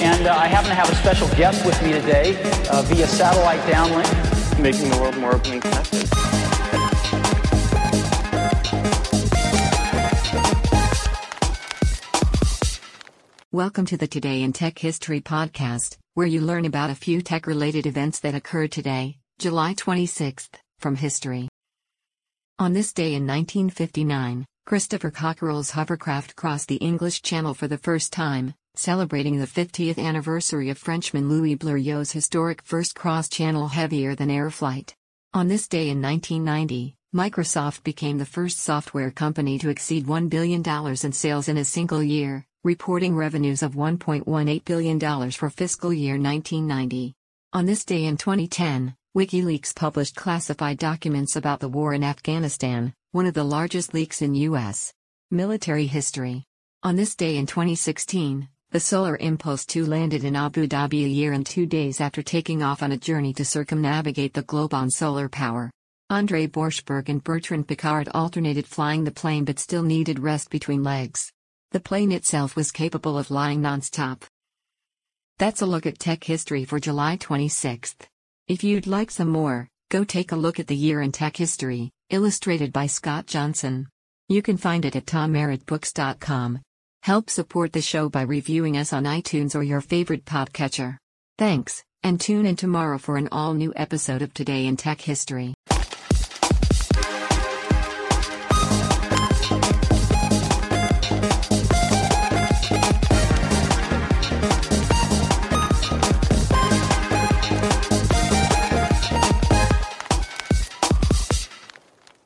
And uh, I happen to have a special guest with me today uh, via satellite downlink. Making the world more open and connected. Welcome to the Today in Tech History podcast, where you learn about a few tech related events that occurred today, July 26th, from history. On this day in 1959, Christopher Cockerell's hovercraft crossed the English Channel for the first time, celebrating the 50th anniversary of Frenchman Louis Blériot's historic first cross-channel heavier-than-air flight. On this day in 1990, Microsoft became the first software company to exceed $1 billion in sales in a single year, reporting revenues of $1.18 billion for fiscal year 1990. On this day in 2010, WikiLeaks published classified documents about the war in Afghanistan, one of the largest leaks in U.S. military history. On this day in 2016, the Solar Impulse 2 landed in Abu Dhabi a year and two days after taking off on a journey to circumnavigate the globe on solar power. Andre Borschberg and Bertrand Piccard alternated flying the plane but still needed rest between legs. The plane itself was capable of flying nonstop. That's a look at tech history for July 26th. If you'd like some more, go take a look at the year in tech history, illustrated by Scott Johnson. You can find it at tommerrittbooks.com. Help support the show by reviewing us on iTunes or your favorite podcatcher. Thanks, and tune in tomorrow for an all new episode of Today in Tech History.